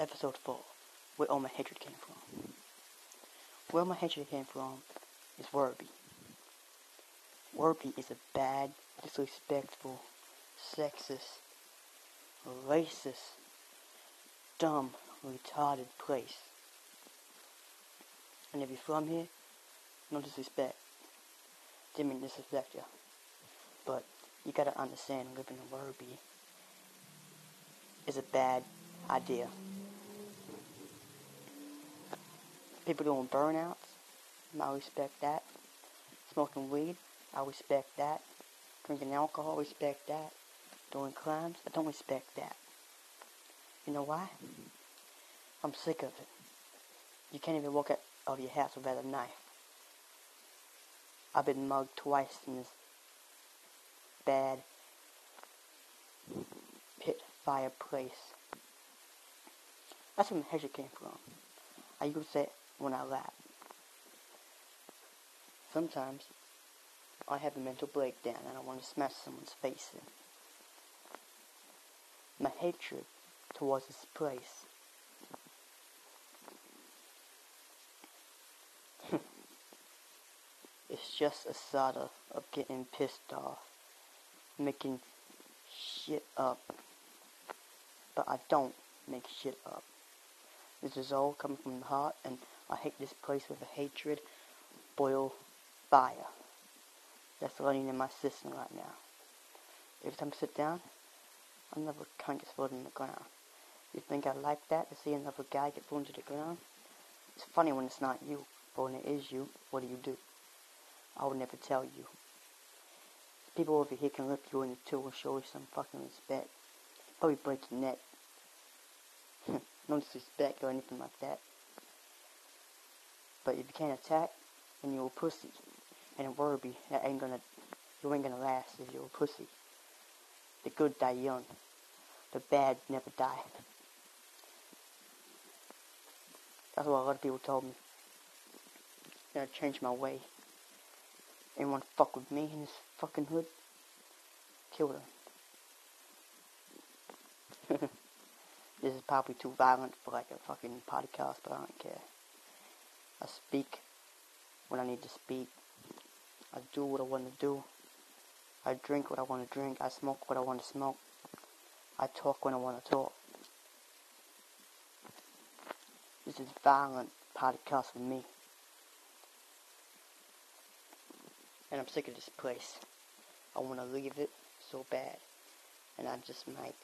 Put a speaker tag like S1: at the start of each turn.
S1: episode 4, where all my hatred came from. Where my hatred came from is Werribee. Werribee is a bad, disrespectful, sexist, racist, dumb, retarded place. And if you're from here, no disrespect. Didn't mean disrespect you. But you gotta understand living in Werribee is a bad idea. People doing burnouts, I respect that. Smoking weed, I respect that. Drinking alcohol, I respect that. Doing crimes, I don't respect that. You know why? I'm sick of it. You can't even walk out of your house without a knife. I've been mugged twice in this bad pit fireplace. That's where my hatred came from. I use it when I laugh. Sometimes I have a mental breakdown and I want to smash someone's face in. My hatred towards this place it's just a of, of getting pissed off, making shit up. But I don't make shit up. This is all coming from the heart, and I hate this place with a hatred, boil fire. That's running in my system right now. Every time I sit down, another cunt gets thrown in the ground. You think I like that, to see another guy get thrown to the ground? It's funny when it's not you, but when it is you, what do you do? I would never tell you. People over here can lift you in the two and show you some fucking respect. Probably break your neck. No disrespect or anything like that. But if you can't attack, then you're a pussy. And a Werribee, that ain't gonna, you ain't gonna last if you're a pussy. The good die young. The bad never die. That's what a lot of people told me. I changed my way. Anyone fuck with me in this fucking hood? Kill them. this is probably too violent for like a fucking podcast, but I don't care. I speak when I need to speak. I do what I want to do. I drink what I want to drink. I smoke what I want to smoke. I talk when I want to talk. This is violent podcast for me. And I'm sick of this place. I want to leave it so bad. And I just might.